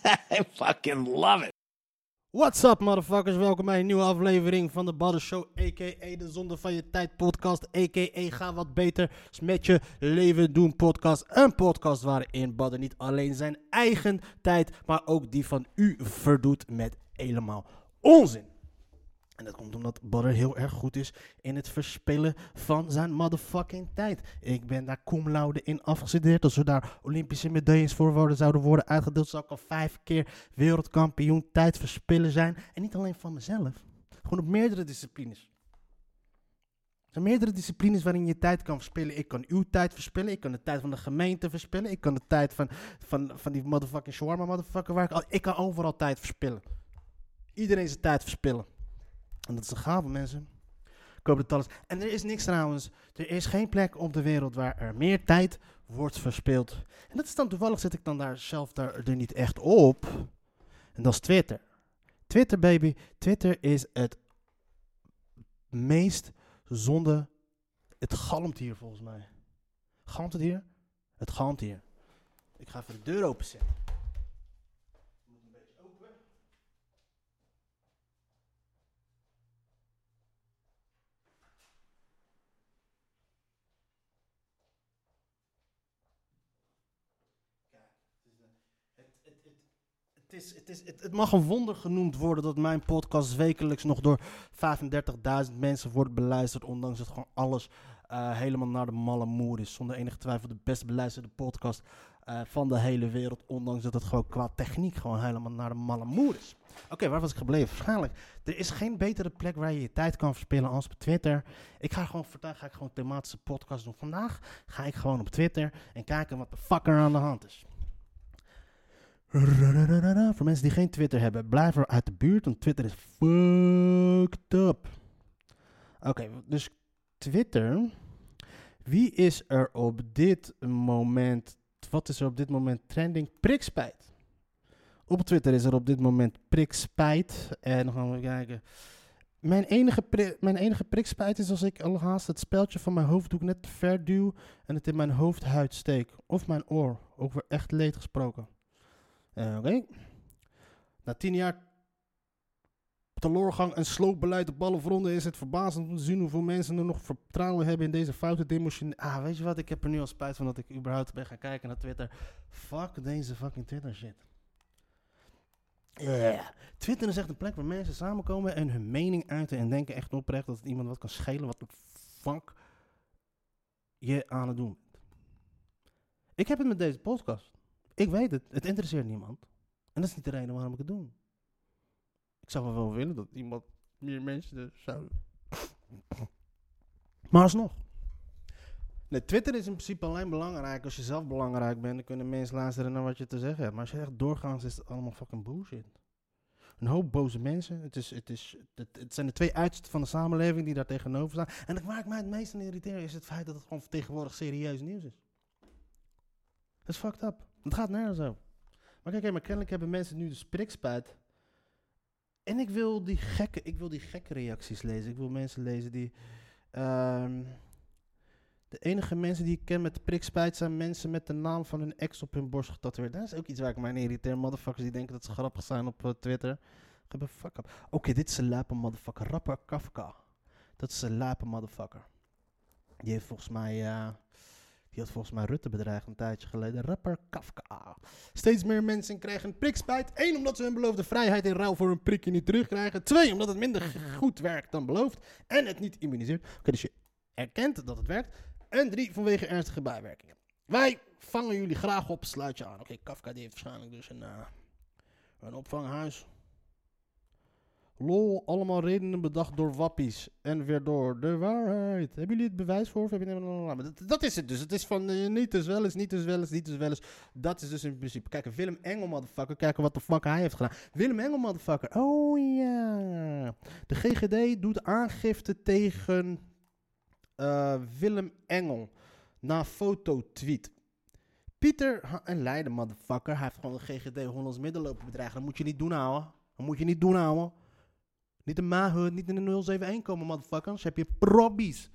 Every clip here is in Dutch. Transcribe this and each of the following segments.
I fucking love it. What's up, motherfuckers? Welkom bij een nieuwe aflevering van de Badden Show, a.k.a. de Zonde van Je Tijd podcast, a.k.a. Ga Wat Beter met je leven doen podcast. Een podcast waarin Badden niet alleen zijn eigen tijd, maar ook die van u verdoet met helemaal onzin. En dat komt omdat Badder heel erg goed is in het verspillen van zijn motherfucking tijd. Ik ben daar cum in afgestudeerd. Als we daar Olympische medailles voor zouden worden uitgedeeld, zou ik al vijf keer wereldkampioen tijd verspillen zijn. En niet alleen van mezelf, gewoon op meerdere disciplines. Er zijn meerdere disciplines waarin je tijd kan verspillen. Ik kan uw tijd verspillen. Ik kan de tijd van de gemeente verspillen. Ik kan de tijd van, van, van die motherfucking shawarma motherfucker waar ik al... Ik kan overal tijd verspillen. Iedereen zijn tijd verspillen. En dat is een gave, mensen. Ik hoop dat alles... En er is niks trouwens. Er is geen plek op de wereld waar er meer tijd wordt verspild. En dat is dan toevallig zit ik dan daar zelf daar, er niet echt op. En dat is Twitter. Twitter, baby. Twitter is het meest zonde... Het galmt hier volgens mij. Galmt het hier? Het galmt hier. Ik ga even de deur openzetten. Het, is, het, is, het, mag een wonder genoemd worden dat mijn podcast wekelijks nog door 35.000 mensen wordt beluisterd. Ondanks dat gewoon alles eh, helemaal naar de malle moer is. Zonder enige twijfel de best beluisterde podcast eh, van de hele wereld. Ondanks dat het gewoon qua techniek gewoon helemaal naar de malle moer is. Oké, waar was ik gebleven? Waarschijnlijk. Er is geen betere plek waar je je tijd kan verspillen als op Twitter. Ik ga gewoon vandaag ga ik gewoon thematische podcast doen. Vandaag ga ik gewoon op Twitter en kijken wat de fuck er aan de hand is. Voor mensen die geen Twitter hebben, blijf er uit de buurt, want Twitter is fucked up. Oké, dus Twitter. Wie is er op dit moment, wat is er op dit moment trending? Prikspijt. Op Twitter is er op dit moment prikspijt. En dan gaan we kijken. Mijn enige, mijn enige prikspijt is als ik al haast het speldje van mijn hoofddoek net te ver duw en het in mijn hoofdhuid steek. Of mijn oor. Ook weer echt leed gesproken. Eh, Oké. Na tien jaar teloorgang en sloopbeleid op alle fronten is het verbazend om te zien hoeveel mensen er nog vertrouwen hebben in deze foute demotion. Ah, weet je wat? Ik heb er nu al spijt van dat ik überhaupt ben gaan kijken naar Twitter. Fuck deze fucking Twitter shit. Yeah. Twitter is echt een plek waar mensen samenkomen en hun mening uiten en denken echt oprecht dat het iemand wat kan schelen wat de fuck je aan het doen bent. Ik heb het met deze podcast. Ik weet het, het interesseert niemand. En dat is niet de reden waarom ik het doe. Ik zou wel wel willen dat iemand meer mensen zouden. Maar alsnog. Nee, Twitter is in principe alleen belangrijk als je zelf belangrijk bent. Dan kunnen mensen luisteren naar wat je te zeggen hebt. Maar als je echt doorgaans is het allemaal fucking bullshit. Een hoop boze mensen. Het, is, het, is, het, het zijn de twee uitersten van de samenleving die daar tegenover staan. En dat maakt mij het meest aan irriteren is het feit dat het gewoon tegenwoordig serieus nieuws is. Dat is fucked up. Het gaat nergens over. Maar kijk, maar kennelijk hebben mensen nu de prikspijt. En ik wil die gekke, ik wil die gekke reacties lezen. Ik wil mensen lezen die. ehm, de enige mensen die ik ken met prikspijt zijn mensen met de naam van hun ex op hun borst getatoeëerd. Dat is ook iets waar ik mij aan irriteer. Motherfuckers die denken dat ze grappig zijn op eh, Twitter. Geef een fuck up. Oké, dit is een lijpe motherfucker. Rapper Kafka. Dat is een lijpe motherfucker. Die heeft volgens mij. eh, die had volgens mij Rutte bedreigd een tijdje geleden. Rapper Kafka. Steeds meer mensen krijgen prikspijt. Eén, omdat ze hun beloofde vrijheid in ruil voor een prikje niet terugkrijgen. Twee, omdat het minder goed werkt dan beloofd. En het niet immuniseert. Oké, dus je erkent dat het werkt. En drie, vanwege ernstige bijwerkingen. Wij vangen jullie graag op, sluit je aan. Oké, Kafka die heeft waarschijnlijk dus een, eh, een opvanghuis. Lol, allemaal redenen bedacht door wappies. En weer door de waarheid. Hebben jullie het bewijs voor? Heb je... Maar dat, dat is het dus. Het is van eh, niet dus wel eens, niet dus wel eens, niet dus wel eens. Dat is dus in principe. Kijk, Willem Engel, motherfucker. Kijken wat de fuck hij heeft gedaan. Willem Engel, motherfucker. Oh ja. De GGD doet aangifte tegen eh, Willem Engel. Na fototweet. Pieter en Leiden, motherfucker. Hij heeft gewoon de GGD Hollands middenlopen bedreigen. Dat moet je niet doen, ouwe. Dat moet je niet doen, ouwe. Niet in Mahood, niet in de 071 komen, motherfucker. Anders heb je probbies.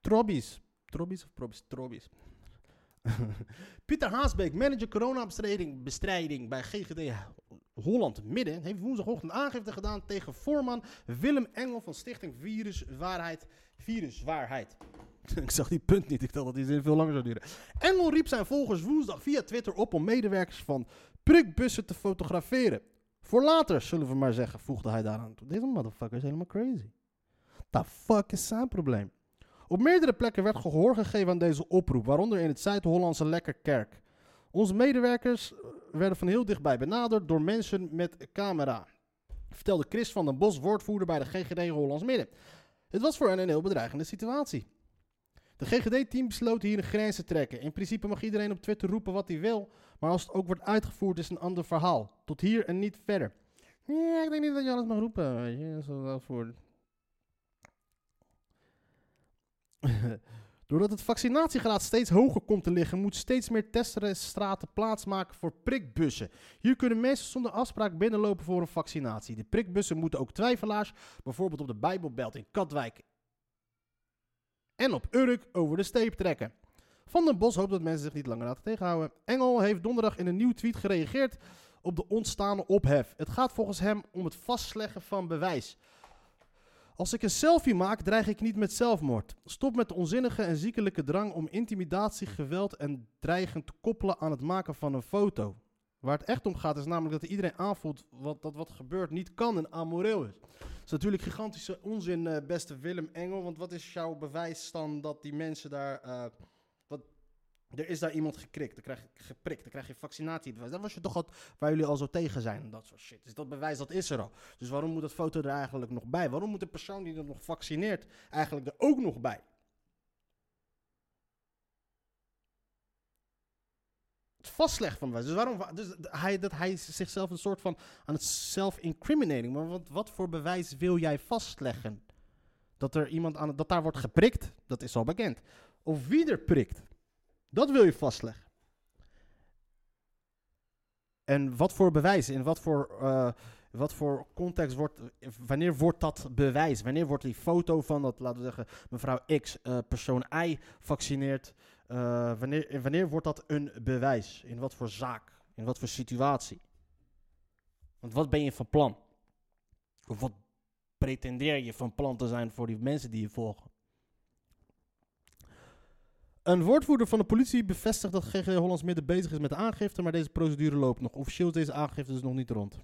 Trobbies. Trobbies of probbies? Trobbies. Pieter Haasbeek, manager coronabestrijding bestrijding bij GGD Holland Midden, heeft woensdagochtend aangifte gedaan tegen voorman Willem Engel van Stichting Virus Waarheid. Virus Waarheid. Ik zag die punt niet, ik dacht dat die zin veel langer zou duren. Engel riep zijn volgers woensdag via Twitter op om medewerkers van prikbussen te fotograferen. Voor later, zullen we maar zeggen, voegde hij daaraan toe. Deze motherfucker is helemaal crazy. The fuck is zijn probleem? Op meerdere plekken werd gehoor gegeven aan deze oproep, waaronder in het Zuid-Hollandse Lekkerkerk. Onze medewerkers eh, werden van heel dichtbij benaderd door mensen met camera. Vertelde Chris van den Bos, woordvoerder bij de GGD Hollands Midden. Het was voor hen een heel bedreigende situatie. De GGD-team besloot hier een grens te trekken. In principe mag iedereen op Twitter roepen wat hij wil, maar als het ook wordt uitgevoerd is een ander verhaal. Tot hier en niet verder. Ik denk niet dat je alles mag roepen. Je, voor... Doordat het vaccinatiegraad steeds hoger komt te liggen, moet steeds meer teststraten plaatsmaken voor prikbussen. Hier kunnen mensen zonder afspraak binnenlopen voor een vaccinatie. De prikbussen moeten ook twijfelaars, bijvoorbeeld op de Bijbelbelt in Katwijk en op Urk, over de steep trekken. Van den Bos hoopt dat mensen zich niet langer laten tegenhouden. Engel heeft donderdag in een nieuw tweet gereageerd op de ontstaande ophef. Het gaat volgens hem om het vastleggen van bewijs. Als ik een selfie maak, dreig ik niet met zelfmoord. Stop met de onzinnige en ziekelijke drang om intimidatie, geweld en dreigen te koppelen aan het maken van een foto. Waar het echt om gaat is namelijk dat iedereen aanvoelt wat, dat wat gebeurt niet kan en amoreel is. Dat is natuurlijk gigantische onzin, eh, beste Willem Engel. Want wat is jouw bewijs dan dat die mensen daar... eh, er is daar iemand gekrikt, dan krijg je geprikt, dan krijg je vaccinatiebewijs. Dat was je toch wat waar jullie al zo tegen zijn en dat soort shit. Dus dat bewijs, dat is er al. Dus waarom moet dat foto er eigenlijk nog bij? Waarom moet de persoon die er nog vaccineert eigenlijk er ook nog bij? Het vastleggen van bewijs. Dus waarom... wa- Dus hij, dat hij zichzelf een soort van aan het self-incriminating. Maar wat, wat voor bewijs wil jij vastleggen? Dat er iemand aan dat daar wordt geprikt, dat is al bekend. Of wie er prikt, dat wil je vastleggen. En wat voor bewijs, in wat voor, eh, wat voor context wordt, wanneer wordt dat bewijs? Wanneer wordt die foto van dat, laten we zeggen, mevrouw X, eh, persoon Y vaccineert, eh, wanneer, wanneer wordt dat een bewijs? In wat voor zaak? In wat voor situatie? Want wat ben je van plan? Of wat pretendeer je van plan te zijn voor die mensen die je volgen? Een woordvoerder van de politie bevestigt dat GGD Hollands Midden bezig is met de aangifte, maar deze procedure loopt nog. Officieel is deze aangifte dus nog niet rond.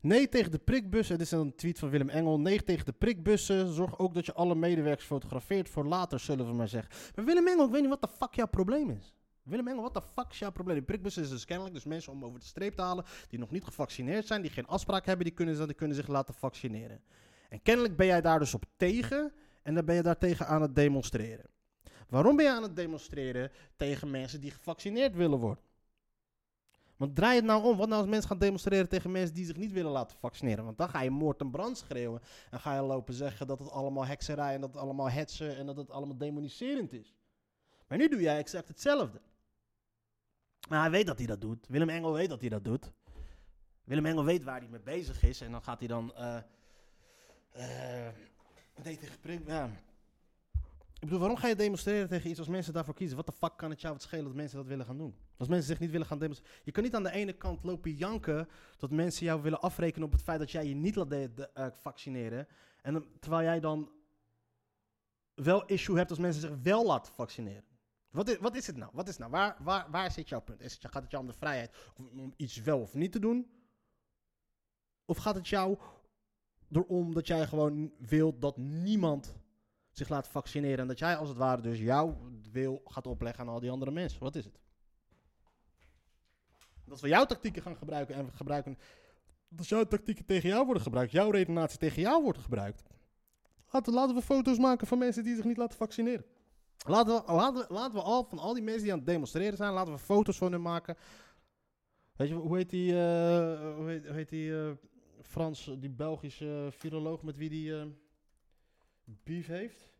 Nee tegen de prikbussen. Dit is een tweet van Willem Engel. Nee tegen de prikbussen. Zorg ook dat je alle medewerkers fotografeert voor later, zullen we maar zeggen. Maar Willem Engel, ik weet niet wat de fuck jouw probleem is. Willem Engel, wat de fuck is jouw probleem? Die prikbussen is dus kennelijk dus mensen om over de streep te halen die nog niet gevaccineerd zijn, die geen afspraak hebben, die kunnen, die kunnen zich laten vaccineren. En kennelijk ben jij daar dus op tegen en dan ben je daartegen aan het demonstreren. Waarom ben je aan het demonstreren tegen mensen die gevaccineerd willen worden? Want draai het nou om. Wat nou als mensen gaan demonstreren tegen mensen die zich niet willen laten vaccineren? Want dan ga je moord en brand schreeuwen. En ga je lopen zeggen dat het allemaal hekserij en dat het allemaal hetsen en dat het allemaal demoniserend is. Maar nu doe jij exact hetzelfde. Maar hij weet dat hij dat doet. Willem Engel weet dat hij dat doet. Willem Engel weet waar hij mee bezig is. En dan gaat hij dan... eh eh nee, tegen prik... Ja. Ik bedoel, waarom ga je demonstreren tegen iets als mensen daarvoor kiezen? Wat de fuck kan het jou wat schelen dat mensen dat willen gaan doen? Als mensen zich niet willen gaan demonstreren... Je kan niet aan de ene kant lopen janken... dat mensen jou willen afrekenen op het feit dat jij je niet laat eh, vaccineren. En terwijl jij dan wel issue hebt als mensen zich wel laten vaccineren. Wat is, wat is het nou? Wat is nou? Waar, waar, waar zit jouw punt? Is het, gaat het jou om de vrijheid om iets wel of niet te doen? Of gaat het jou erom dat jij gewoon wilt dat niemand zich laat vaccineren en dat jij als het ware dus jouw wil gaat opleggen aan al die andere mensen? Wat is het? Dat we jouw tactieken gaan gebruiken en gebruiken... Dat jouw tactieken tegen jou worden gebruikt, jouw redenatie tegen jou wordt gebruikt. Laten, laten we foto's maken van mensen die zich niet laten vaccineren. Laten we, laten, we, laten we al van al die mensen die aan het demonstreren zijn, laten we foto's van hun maken. Weet je, hoe heet die, eh, hoe heet, hoe heet die eh, Frans, die Belgische viroloog met wie die eh beef heeft?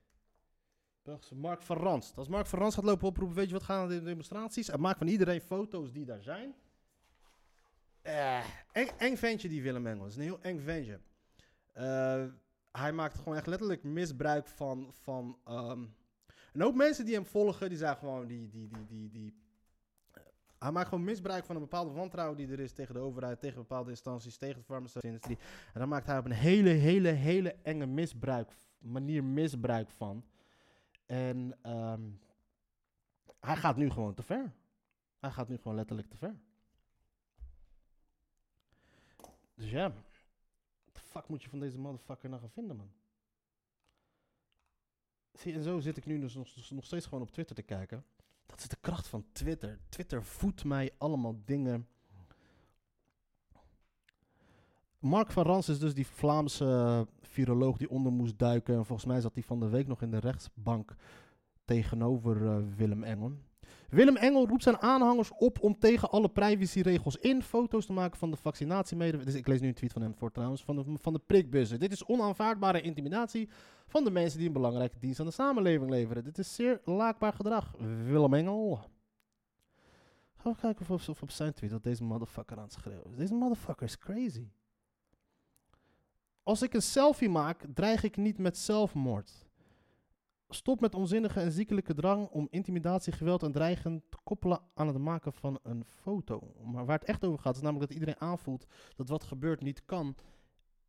Belgische Mark van Rans. Als Mark van Rans gaat lopen oproepen, weet je wat gaan de demonstraties? En maakt van iedereen foto's die daar zijn. Eh, eng, eng ventje die Willem Engel. is een heel eng ventje. Eh, hij maakt gewoon echt letterlijk misbruik van... van ehm, een hoop mensen die hem volgen, die zijn gewoon... Die, die, die, die, die, hij maakt gewoon misbruik van een bepaalde wantrouwen die er is tegen de overheid, tegen bepaalde instanties, tegen de farmaceutische industrie. En daar maakt hij op een hele, hele, hele enge misbruik, manier misbruik van. En ehm, hij gaat nu gewoon te ver. Hij gaat nu gewoon letterlijk te ver. Dus ja, wat de fuck moet je van deze motherfucker nou gaan vinden, man? Zie, en zo zit ik nu dus nog, nog steeds gewoon op Twitter te kijken. Dat is de kracht van Twitter. Twitter voedt mij allemaal dingen. Mark van Rans is dus die Vlaamse viroloog die onder moest duiken. En volgens mij zat hij van de week nog in de rechtsbank tegenover eh, Willem Engel. Willem Engel roept zijn aanhangers op om tegen alle privacyregels in foto's te maken van de vaccinatiemedewerkers. Dus ik lees nu een tweet van hem voor trouwens, van de, van de prikbussen. Dit is onaanvaardbare intimidatie van de mensen die een belangrijke dienst aan de samenleving leveren. Dit is zeer laakbaar gedrag. Willem Engel. Gaan we kijken of, of op zijn tweet dat deze motherfucker aan het schreeuwen is. Deze motherfucker is crazy. Als ik een selfie maak, dreig ik niet met zelfmoord. Stop met onzinnige en ziekelijke drang om intimidatie, geweld en dreigen te koppelen aan het maken van een foto. Maar waar het echt over gaat, is namelijk dat iedereen aanvoelt dat wat gebeurt niet kan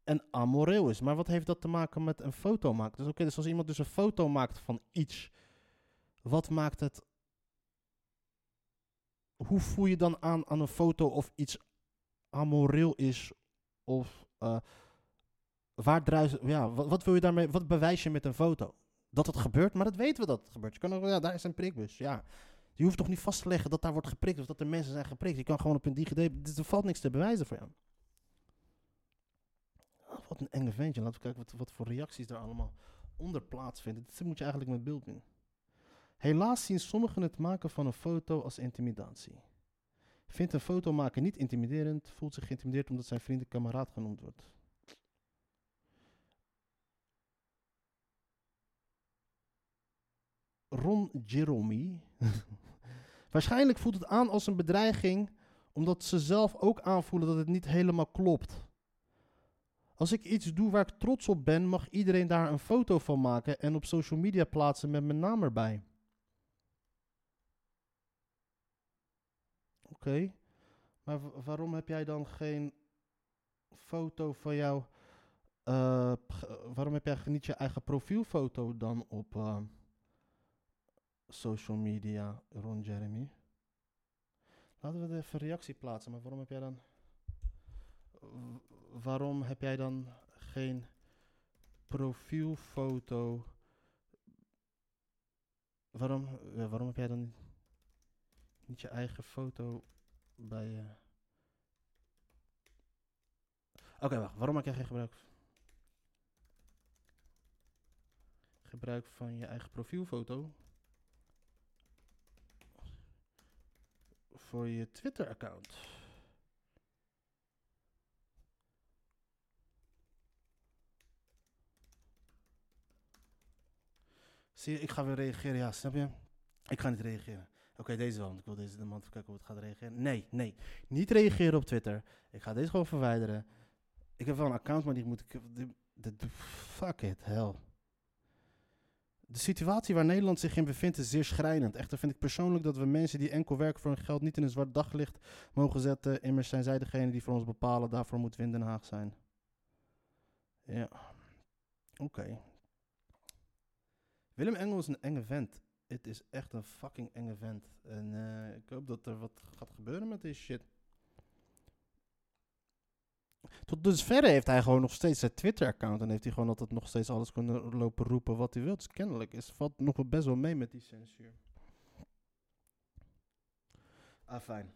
en amoreel is. Maar wat heeft dat te maken met een foto maken? Dus oké, dus als iemand dus een foto maakt van iets, wat maakt het... Hoe voel je dan aan aan een foto of iets amoreel is of... eh, waar druis, ja, wat, wat wil je daarmee, wat bewijs je met een foto? Dat het gebeurt, maar dat weten we dat het gebeurt. Je kan ook, ja, daar is een prikbus, ja. Je hoeft toch niet vast te leggen dat daar wordt geprikt of dat er mensen zijn geprikt. Je kan gewoon op een DigiD, dus er valt niks te bewijzen voor jou. Ah, wat een enge ventje. Laten we kijken wat, wat voor reacties er allemaal onder plaatsvinden. Dit moet je eigenlijk met beeld doen. Helaas zien sommigen het maken van een foto als intimidatie. Vindt een foto maken niet intimiderend, voelt zich geïntimideerd omdat zijn vriend een kameraad genoemd wordt. Ron Jeremy. Waarschijnlijk voelt het aan als een bedreiging, omdat ze zelf ook aanvoelen dat het niet helemaal klopt. Als ik iets doe waar ik trots op ben, mag iedereen daar een foto van maken en op social media plaatsen met mijn naam erbij. Oké, maar wa- waarom heb jij dan geen foto van jou? eh, waarom heb jij niet je eigen profielfoto dan op eh, social media, Ron Jeremy? Laten we de even reactie plaatsen, maar waarom heb jij dan. waarom heb jij dan geen profielfoto? Waarom, ja, waarom heb jij dan niet je eigen foto bij je. Oké, wacht. Waarom maak jij geen gebruik? Gebruik van je eigen profielfoto voor je Twitter-account. Zie je, ik ga weer reageren. Ja, snap je? Ik ga niet reageren. Oké, deze wel, want ik wil deze de man kijken hoe het gaat reageren. Nee, nee. Niet reageren op Twitter. Ik ga deze gewoon verwijderen. Ik heb wel een account, maar die moet ik... de- fuck it, hell. De situatie waar Nederland zich in bevindt is zeer schrijnend. Echter vind ik persoonlijk dat we mensen die enkel werken voor hun geld niet in een zwart daglicht mogen zetten. Immers zijn zij degene die voor ons bepalen. Daarvoor moet in Den Haag zijn. Ja. Oké. Willem Engel is een enge vent. Het is echt een fucking enge vent. En eh, ik hoop dat er wat gaat gebeuren met deze shit. Tot dusverre heeft hij gewoon nog steeds zijn Twitter-account. En heeft hij gewoon altijd nog steeds alles kunnen lopen roepen wat hij wil. Dus kennelijk is, valt nog best wel mee met die censuur. Ah, fijn.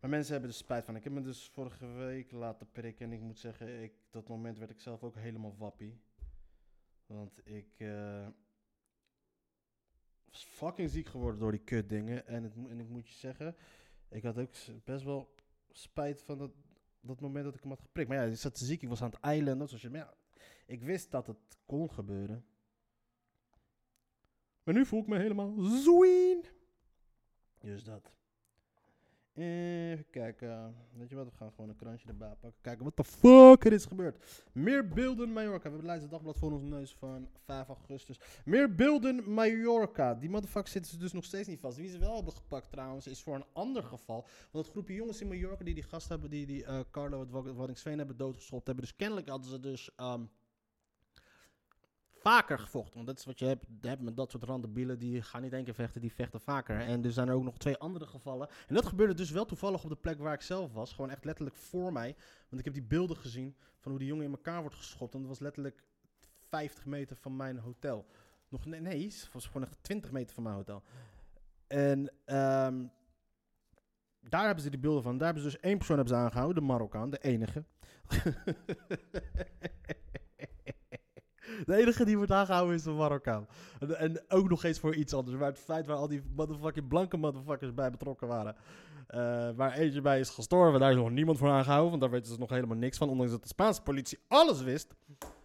Maar mensen hebben er spijt van. Ik heb me dus vorige week laten prikken. En ik moet zeggen, ik, dat moment werd ik zelf ook helemaal wappie. Want ik eh, was fucking ziek geworden door die kutdingen. En, het, en ik moet je zeggen, ik had ook best wel spijt van dat, dat moment dat ik hem had geprikt. Maar ja, ik zat ziek, ik was aan het eilen. soort shit. Maar ik wist dat het kon gebeuren. Maar nu voel ik me helemaal zwien. Dus dat. Even kijken. Weet je wat, we gaan gewoon een krantje erbij pakken. Kijken wat de fuck er is gebeurd. Meer beelden Mallorca. We hebben het Leidse Dagblad voor ons neus van 5 augustus. Meer beelden Mallorca. Die motherfuckers zitten ze dus nog steeds niet vast. Wie ze wel hebben gepakt trouwens, is voor een ander geval. Want het groepje jongens in Mallorca die die gast hebben, die, die eh, Carlo het Wad- Waddinxveen hebben doodgeschopt hebben. Dus kennelijk hadden ze dus... ehm, vaker gevochten. Want dat is wat je hebt, hebt met dat soort randebielen. Die gaan niet één keer vechten, die vechten vaker. En er zijn er ook nog twee andere gevallen. En dat gebeurde dus wel toevallig op de plek waar ik zelf was. Gewoon echt letterlijk voor mij. Want ik heb die beelden gezien van hoe die jongen in elkaar wordt geschopt. En dat was letterlijk 50 meter van mijn hotel. Nog, nee, nee, het was gewoon echt 20 meter van mijn hotel. En ehm, daar hebben ze die beelden van. Daar hebben ze dus één persoon hebben ze aangehouden, de Marokkaan, de enige. De enige die wordt aangehouden is de Marokkaan. En, en ook nog eens voor iets anders. Maar het feit waar al die motherfucking blanke motherfuckers bij betrokken waren. eh, waar eentje bij is gestorven, daar is nog niemand voor aangehouden. Want daar weten ze nog helemaal niks van. Ondanks dat de Spaanse politie alles wist.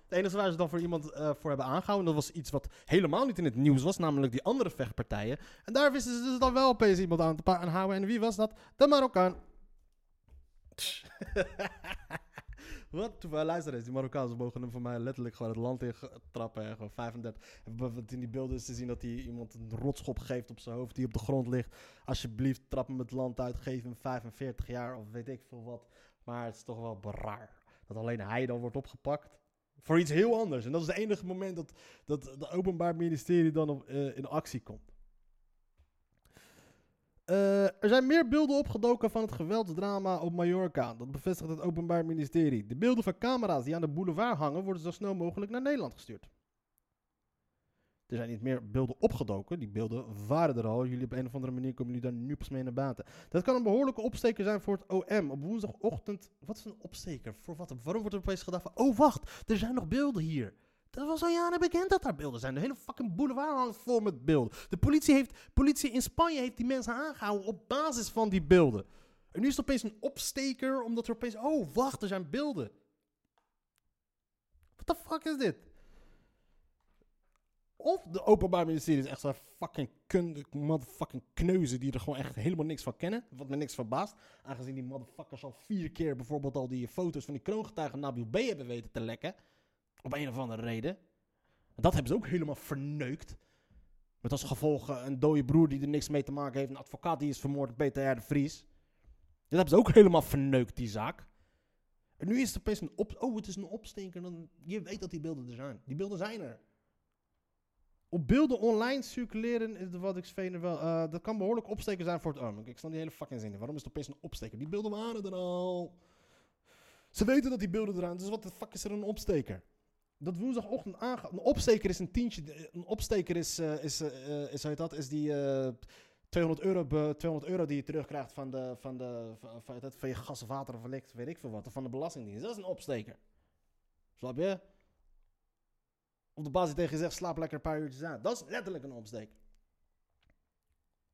Het enige waar ze dan voor iemand eh, voor hebben aangehouden, dat was iets wat helemaal niet in het nieuws was. Namelijk die andere vechtpartijen. En daar wisten ze dus dan wel opeens iemand aan te aanhouden. En wie was dat? De Marokkaan. Wat? Luister die Marokkanen mogen hem voor mij letterlijk gewoon het land in trappen. En gewoon 35. En wat in die beelden is te zien dat hij iemand een rotschop geeft op zijn hoofd die op de grond ligt. Alsjeblieft, trap hem het land uit, geef hem 45 jaar of weet ik veel wat. Maar het is toch wel raar dat alleen hij dan wordt opgepakt. Voor iets heel anders. En dat is het enige moment dat, dat het Openbaar Ministerie dan op, eh, in actie komt. Eh, er zijn meer beelden opgedoken van het geweldsdrama op Mallorca. Dat bevestigt het Openbaar Ministerie. De beelden van camera's die aan de boulevard hangen worden zo snel mogelijk naar Nederland gestuurd. Er zijn niet meer beelden opgedoken. Die beelden waren er al. Jullie op een of andere manier komen jullie daar nu pas mee naar buiten. Dat kan een behoorlijke opsteker zijn voor het OM. Op woensdagochtend. Wat is een opsteker? Voor wat? Waarom wordt er opeens gedacht van. Oh, wacht. Er zijn nog beelden hier. Dat was al jaren bekend dat daar beelden zijn. De hele fucking boulevard hangt vol met beelden. De politie, heeft, politie in Spanje heeft die mensen aangehouden op basis van die beelden. En nu is het opeens een opsteker, omdat er opeens... Oh, wacht, er zijn beelden. What the fuck is dit? Of de Openbaar Ministerie is echt zo'n fucking kunde, motherfucking kneuzen die er gewoon echt helemaal niks van kennen. Wat me niks verbaast. Aangezien die motherfuckers al vier keer bijvoorbeeld al die foto's van die kroongetuigen Nabil B hebben weten te lekken. Op een of andere reden. Dat hebben ze ook helemaal verneukt. Met als gevolg eh, een dode broer die er niks mee te maken heeft. Een advocaat die is vermoord, Peter de Vries. Dat hebben ze ook helemaal verneukt, die zaak. En nu is het opeens een op... Oh, het is een opsteker. Dan, je weet dat die beelden er zijn. Die beelden zijn er. Op beelden online circuleren is wat ik er wel... eh, dat kan behoorlijk opsteken zijn voor het arm. Ik snap die hele fucking zin. Waarom is het opeens een opsteker? Die beelden waren er al. Ze weten dat die beelden eraan. Dus wat de fuck is er een opsteker? Dat woensdagochtend aangaat. Een opsteker is een tientje. Een opsteker is, eh, is, eh, is, dat? Is die eh, 200, euro be- 200 euro die je terugkrijgt van, de, van, de, van, van, van je gas water of weet ik veel wat. Van de belastingdienst. Dat is een opsteker. Snap je? Op de basis tegen je zegt, slaap lekker een paar uurtjes aan. Dat is letterlijk een opsteker.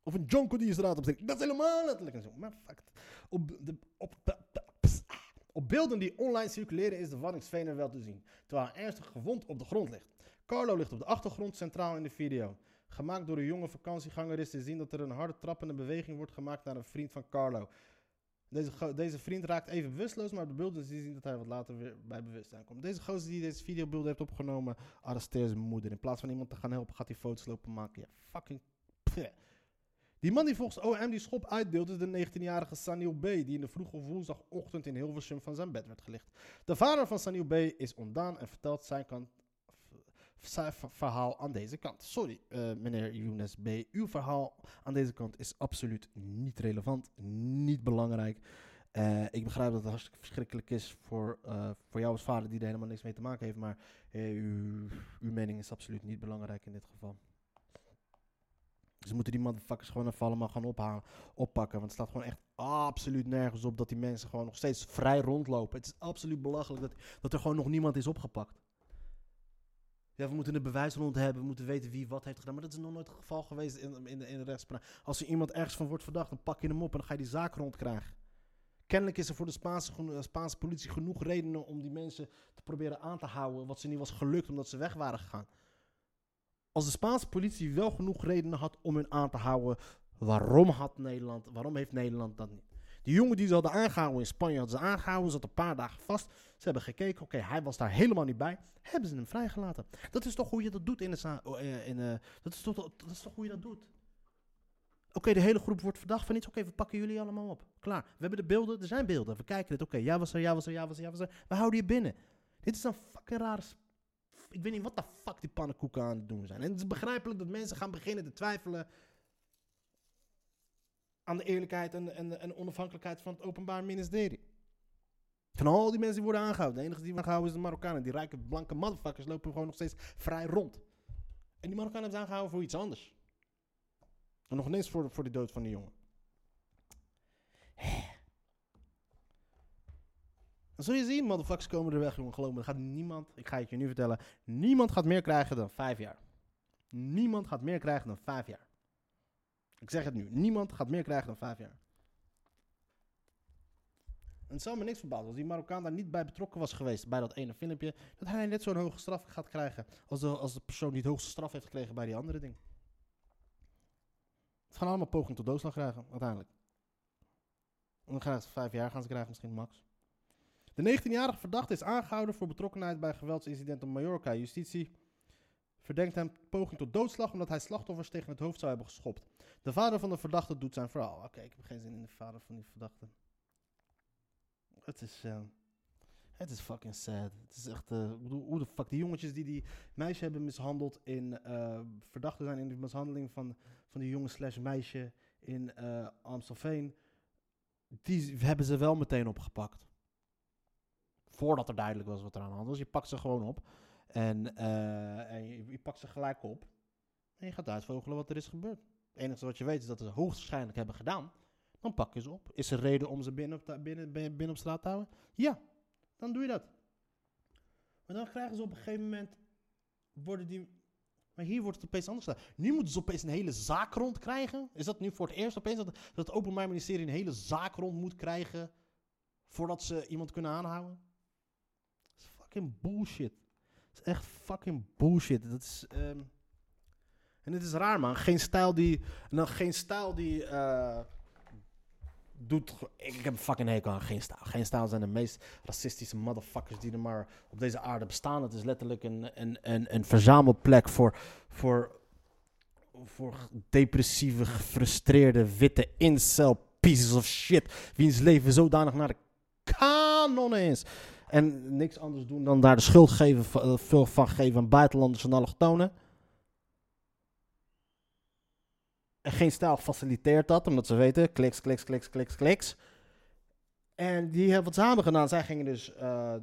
Of een jonko die je straat opsteekt. Dat is helemaal letterlijk een zo. Maar fuck. Op, de, op. op beelden die online circuleren is de Waddinxveener wel te zien. Terwijl hij ernstig gewond op de grond ligt. Carlo ligt op de achtergrond centraal in de video. Gemaakt door een jonge vakantieganger is te zien dat er een harde trappende beweging wordt gemaakt naar een vriend van Carlo. Deze, deze vriend raakt even bewusteloos, maar op de beelden je zien dat hij wat later weer bij bewustzijn komt. Deze gozer die deze videobeelden heeft opgenomen, arresteert zijn moeder. In plaats van iemand te gaan helpen, gaat hij foto's lopen maken. Ja, fucking... Die man die volgens OM die schop uitdeelt is de 19-jarige Sanil B. Die in de vroege woensdagochtend in Hilversum van zijn bed werd gelicht. De vader van Sanil B. is ontdaan en vertelt zijn, kant, verhaal aan deze kant. Sorry, eh, meneer Younes B. Uw verhaal aan deze kant is absoluut niet relevant, niet belangrijk. Eh, ik begrijp dat het hartstikke verschrikkelijk is voor, eh, voor jou als vader die er helemaal niks mee te maken heeft. Maar uw, uw mening is absoluut niet belangrijk in dit geval. Ze moeten die motherfuckers gewoon even allemaal gaan ophalen, oppakken. Want het staat gewoon echt absoluut nergens op dat die mensen gewoon nog steeds vrij rondlopen. Het is absoluut belachelijk dat, dat er gewoon nog niemand is opgepakt. Ja, we moeten een bewijs rond hebben, we moeten weten wie wat heeft gedaan. Maar dat is nog nooit het geval geweest in, in, de, in de rechtspraak. Als er iemand ergens van wordt verdacht, dan pak je hem op en dan ga je die zaak rondkrijgen. Kennelijk is er voor de Spaanse, geno- Spaanse politie genoeg redenen om die mensen te proberen aan te houden. Wat ze niet was gelukt omdat ze weg waren gegaan. Als de Spaanse politie wel genoeg redenen had om hun aan te houden, waarom had Nederland, waarom heeft Nederland dat niet? Die jongen die ze hadden aangehouden in Spanje, hadden ze aangehouden, zat een paar dagen vast. Ze hebben gekeken, oké, hij was daar helemaal niet bij. Hebben ze hem vrijgelaten. Dat is toch hoe je dat doet in de oh, eh, in, eh, dat, is toch, dat is toch hoe je dat doet? Oké, de hele groep wordt verdacht van iets. Oké, we pakken jullie allemaal op. Klaar. We hebben de beelden. Er zijn beelden. We kijken het. Oké, jij was er, jij was er, jij was er, jij was er. We houden je binnen. Dit is een fucking rare... Ik weet niet wat de fuck die pannenkoeken aan het doen zijn. En het is begrijpelijk dat mensen gaan beginnen te twijfelen... aan de eerlijkheid en, en, en onafhankelijkheid van het openbaar ministerie. Van al die mensen die worden aangehouden. De enige die worden aangehouden is de Marokkanen. Die rijke blanke motherfuckers lopen gewoon nog steeds vrij rond. En die Marokkanen hebben ze aangehouden voor iets anders. En nog ineens voor voor de dood van die jongen. Dan zul je zien, motherfuckers komen er weg, jongen. Geloof me, er gaat niemand, ik ga het je nu vertellen, niemand gaat meer krijgen dan vijf jaar. Niemand gaat meer krijgen dan vijf jaar. Ik zeg het nu, niemand gaat meer krijgen dan vijf jaar. En het zou me niks verbazen als die Marokkaan daar niet bij betrokken was geweest bij dat ene filmpje, dat hij net zo'n hoge straf gaat krijgen als de, als de persoon die het hoogste straf heeft gekregen bij die andere ding. Het gaan allemaal poging tot doodslag krijgen, uiteindelijk. En dan krijgen ze vijf jaar, gaan ze krijgen misschien max. De 19-jarige verdachte is aangehouden voor betrokkenheid bij geweldsincident op Mallorca. Justitie verdenkt hem poging tot doodslag omdat hij slachtoffers tegen het hoofd zou hebben geschopt. De vader van de verdachte doet zijn verhaal. Oké, ik heb geen zin in de vader van die verdachte. Het is, eh, het is fucking sad. Het is echt, bedoel, hoe de fuck, die jongetjes die die meisje hebben mishandeld in, eh verdachten zijn in de mishandeling van, van die jongen slash meisje in Amstelveen. Die hebben ze wel meteen opgepakt. Voordat er duidelijk was wat er aan de hand was. Je pakt ze gewoon op. En, eh, je, pakt ze gelijk op. En je gaat uitvogelen wat er is gebeurd. Het enige wat je weet is dat ze hoogstwaarschijnlijk hebben gedaan. Dan pak je ze op. Is er reden om ze binnen op, binnen, binnen, op straat te houden? Ja, dan doe je dat. Maar dan krijgen ze op een gegeven moment. Worden die. Maar hier wordt het opeens anders. Nu moeten ze opeens een hele zaak rond krijgen. Is dat nu voor het eerst opeens dat, dat het Openbaar Ministerie een hele zaak rond moet krijgen. voordat ze iemand kunnen aanhouden? Fucking bullshit. Is echt fucking bullshit. Dat is. ehm, En het is raar, man. Geen stijl die. Nou, geen stijl die. eh, doet. Ik, heb fucking hekel aan geen stijl. Geen stijl zijn de meest racistische motherfuckers die er maar op deze aarde bestaan. Het is letterlijk een, een, een, een verzamelplek voor. voor voor depressieve, gefrustreerde, witte incel pieces of shit. Wiens leven zodanig naar de kanonnen is. En niks anders doen dan daar de schuld geven, eh, veel van geven aan buitenlanders en allochtonen. En geen stijl faciliteert dat, omdat ze weten, kliks, kliks, kliks, kliks, kliks. En die hebben wat hebben gedaan. Zij gingen dus, eh,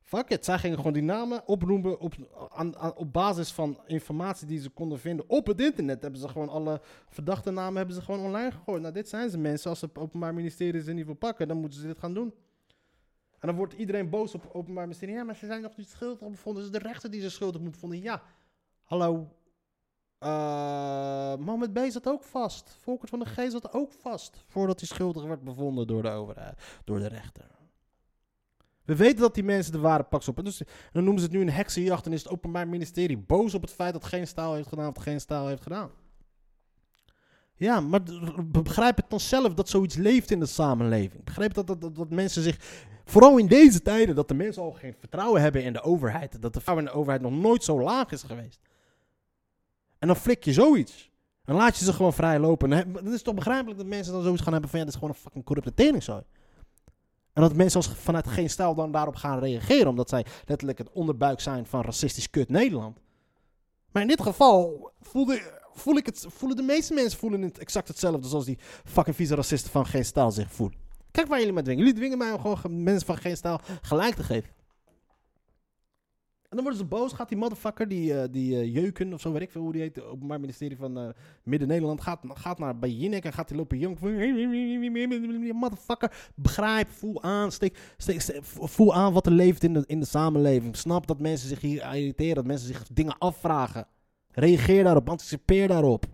fuck it, zij gingen gewoon die namen oproepen op, aan, aan- op basis van informatie die ze konden vinden op het internet. Hebben ze gewoon alle verdachte namen hebben ze gewoon online gegooid. Nou, dit zijn ze mensen. Als het openbaar ministerie ze niet wil pakken, dan moeten ze dit gaan doen. En dan wordt iedereen boos op openbaar ministerie. Ja, maar ze zijn nog niet schuldig bevonden. Is de rechter die ze schuldig moet bevonden. Ja, hallo. Eh Mohamed B. zat ook vast. Volkert van de G. zat ook vast. Voordat hij schuldig werd bevonden door de overheid, door de rechter. We weten dat die mensen de ware pak op. En dus, dan noemen ze het nu een heksenjacht. En is het openbaar ministerie boos op het feit dat geen staal heeft gedaan of geen staal heeft gedaan. Ja, maar begrijp het dan zelf dat zoiets leeft in de samenleving. Begrijp dat, dat, dat mensen zich, vooral in deze tijden, dat de mensen al geen vertrouwen hebben in de overheid. Dat de vertrouwen in de overheid nog nooit zo laag is geweest. En dan flik je zoiets. Dan laat je ze gewoon vrij lopen. En dan is het toch begrijpelijk dat mensen dan zoiets gaan hebben van ja, dit is gewoon een fucking corrupte teringzooi. En dat mensen als vanuit geen stijl dan daarop gaan reageren, omdat zij letterlijk het onderbuik zijn van racistisch kut Nederland. Maar in dit geval voelde, voel ik het, voelen de meeste mensen voelen het exact hetzelfde zoals die fucking vieze racisten van geen stijl zich voelen. Kijk waar jullie mij dwingen. Jullie dwingen mij om gewoon ge- mensen van geen stijl gelijk te geven. En dan worden ze boos. Gaat die motherfucker, die, eh, die eh, Jeuken of zo, weet ik veel hoe die heet. Het Openbaar Ministerie van eh, Midden-Nederland. Gaat, gaat naar bij Jinek en gaat die lopen jonk. Motherfucker, begrijp, voel aan. Steek, steek- voel aan wat er leeft in de, in de samenleving. Snap dat mensen zich hier irriteren. Dat mensen zich dingen afvragen. Reageer daarop, anticipeer daarop.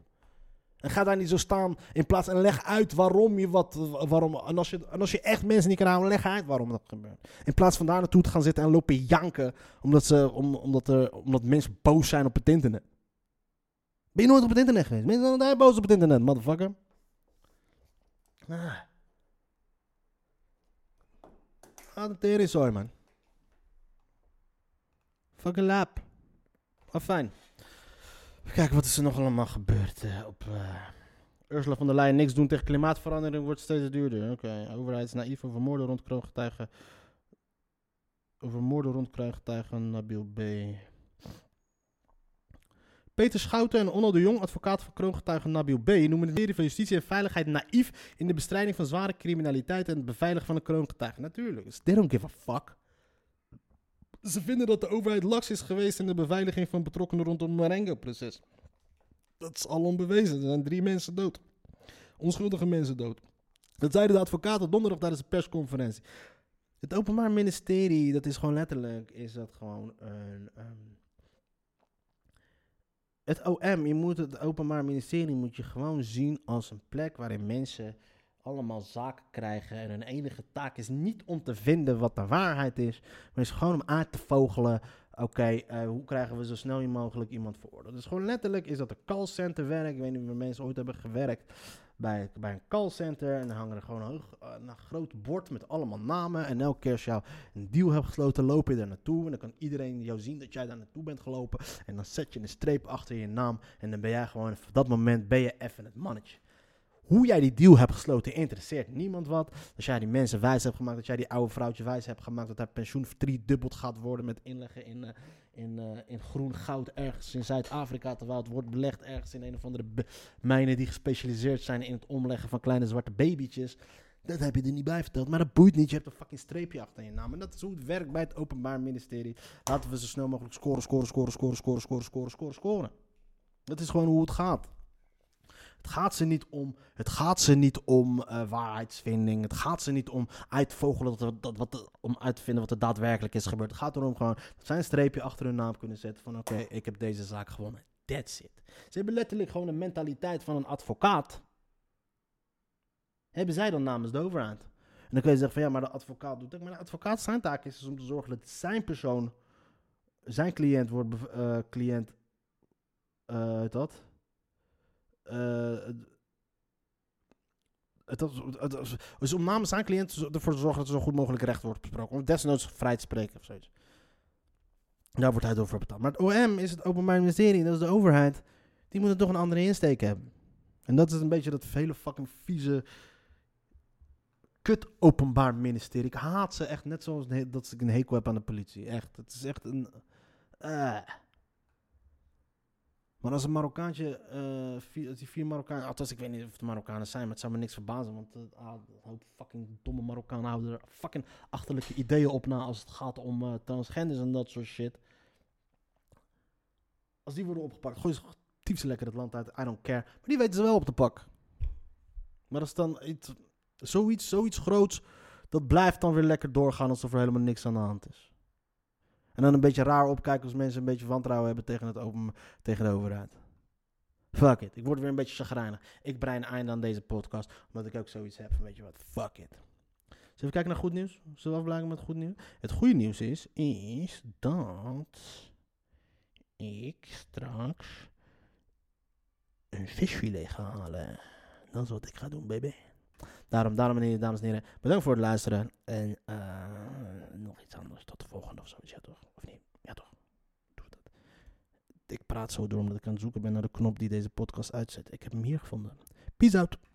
En ga daar niet zo staan in plaats en leg uit waarom je wat. Waarom, en, als je, en als je echt mensen niet kan houden, leg uit waarom dat gebeurt. In plaats van daar naartoe te gaan zitten en lopen janken. Omdat, ze, om, omdat, er, omdat mensen boos zijn op het internet. Ben je nooit op het internet geweest? Mensen zijn altijd boos op het internet, motherfucker. Ah. Ga de zooi, man. Fucking lap. Maar fijn. Kijken, wat is er nog allemaal gebeurd eh, op... eh, Ursula van der Leyen, niks doen tegen klimaatverandering wordt steeds duurder. Oké, overheid is naïef over moorden rond kroongetuigen. Over moorden rond kroongetuigen Nabil B. Peter Schouten en Onno de Jong, advocaat van kroongetuigen Nabil B. noemen het ministerie van Justitie en Veiligheid naïef in de bestrijding van zware criminaliteit en het beveiligen van de kroongetuigen. Natuurlijk, they don't give a fuck. Ze vinden dat de overheid laks is geweest in de beveiliging van betrokkenen rondom het Marengo-proces. Dat is al onbewezen. Er zijn drie mensen dood. Onschuldige mensen dood. Dat zeiden de advocaten donderdag tijdens de persconferentie. Het Openbaar Ministerie, dat is gewoon letterlijk, is dat gewoon een... ehm, het OM, je moet het Openbaar Ministerie moet je gewoon zien als een plek waarin mensen allemaal zaken krijgen. En hun enige taak is niet om te vinden wat de waarheid is, maar is gewoon om uit te vogelen. Oké, eh, hoe krijgen we zo snel mogelijk iemand veroordeeld? Dus gewoon letterlijk is dat een callcenter werk. Ik weet niet of mensen ooit hebben gewerkt bij, bij een callcenter. En dan hangen er gewoon een, eh, een groot bord met allemaal namen. En elke keer als jou een deal hebt gesloten, loop je daar naartoe. En dan kan iedereen jou zien dat jij daar naartoe bent gelopen. En dan zet je een streep achter je naam. En dan ben jij gewoon, op dat moment ben je even het mannetje. Hoe jij die deal hebt gesloten, interesseert niemand wat. Als jij die mensen wijs hebt gemaakt, dat jij die oude vrouwtje wijs hebt gemaakt, dat haar pensioen verdriedubbeld gaat worden met inleggen in, eh, in, eh, in groen goud ergens in Zuid-Afrika, terwijl het wordt belegd ergens in een of andere mijnen die gespecialiseerd zijn in het omleggen van kleine zwarte babytjes. Dat heb je er niet bij verteld, maar dat boeit niet. Je hebt een fucking streepje achter je naam. En dat is hoe het werkt bij het Openbaar Ministerie. Laten we zo snel mogelijk scoren, scoren, scoren, scoren, scoren, scoren, scoren, scoren, scoren. Dat is gewoon hoe het gaat. Het gaat ze niet om, het gaat ze niet om eh, waarheidsvinding. Het gaat ze niet om uit te vogelen, dat, dat, wat, om uit te vinden wat er daadwerkelijk is gebeurd. Het gaat erom gewoon dat zij een streepje achter hun naam kunnen zetten van oké, ik heb deze zaak gewonnen. That's it. Ze hebben letterlijk gewoon de mentaliteit van een advocaat. Hebben zij dan namens de overheid. En dan kun je zeggen van ja, maar de advocaat doet het. Maar de advocaat zijn taak is dus om te zorgen dat zijn persoon, zijn cliënt wordt, eh, cliënt, heet dat? Eh, het- het, dus om namens zijn cliënt ervoor te zorgen dat er zo goed mogelijk recht wordt besproken. Om desnoods vrij te spreken of zoiets. Daar wordt hij door voor betaald. Maar het OM is het Openbaar Ministerie, dat is de overheid. Die moeten toch een andere insteek hebben. En dat is een beetje dat hele fucking vieze kut openbaar ministerie. Ik haat ze echt net zoals dat ik een hekel heb aan de politie. Echt, het is echt een... eh. Maar als een Marokkaantje, eh, als die vier Marokkanen, althans ik weet niet of het Marokkanen zijn, maar het zou me niks verbazen, want uh, hoop fucking domme Marokkanen houden er fucking achterlijke ideeën op na als het gaat om eh, transgenders en dat soort shit. Als die worden opgepakt, gooi ze ze lekker het land uit, I don't care. Maar die weten ze wel op te pak. Maar als dan iets, zoiets, zoiets groots, dat blijft dan weer lekker doorgaan alsof er helemaal niks aan de hand is. En dan een beetje raar opkijken als mensen een beetje wantrouwen hebben tegen, het open, tegen de overheid. Fuck it. Ik word weer een beetje chagrijnig. Ik brei een einde aan deze podcast. Omdat ik ook zoiets heb van, weet je wat, fuck it. Zullen we kijken naar goed nieuws? Zullen we afblijven met goed nieuws? Het goede nieuws is, is dat ik straks een visfilet ga halen. Dat is wat ik ga doen, baby. Daarom, daarom, dames en heren, bedankt voor het luisteren. En eh, nog iets anders. Tot de volgende of zoiets. Ja, toch? Of niet? Ja, toch? Dat. Ik praat zo door omdat ik aan het zoeken ben naar de knop die deze podcast uitzet. Ik heb hem hier gevonden. Peace out.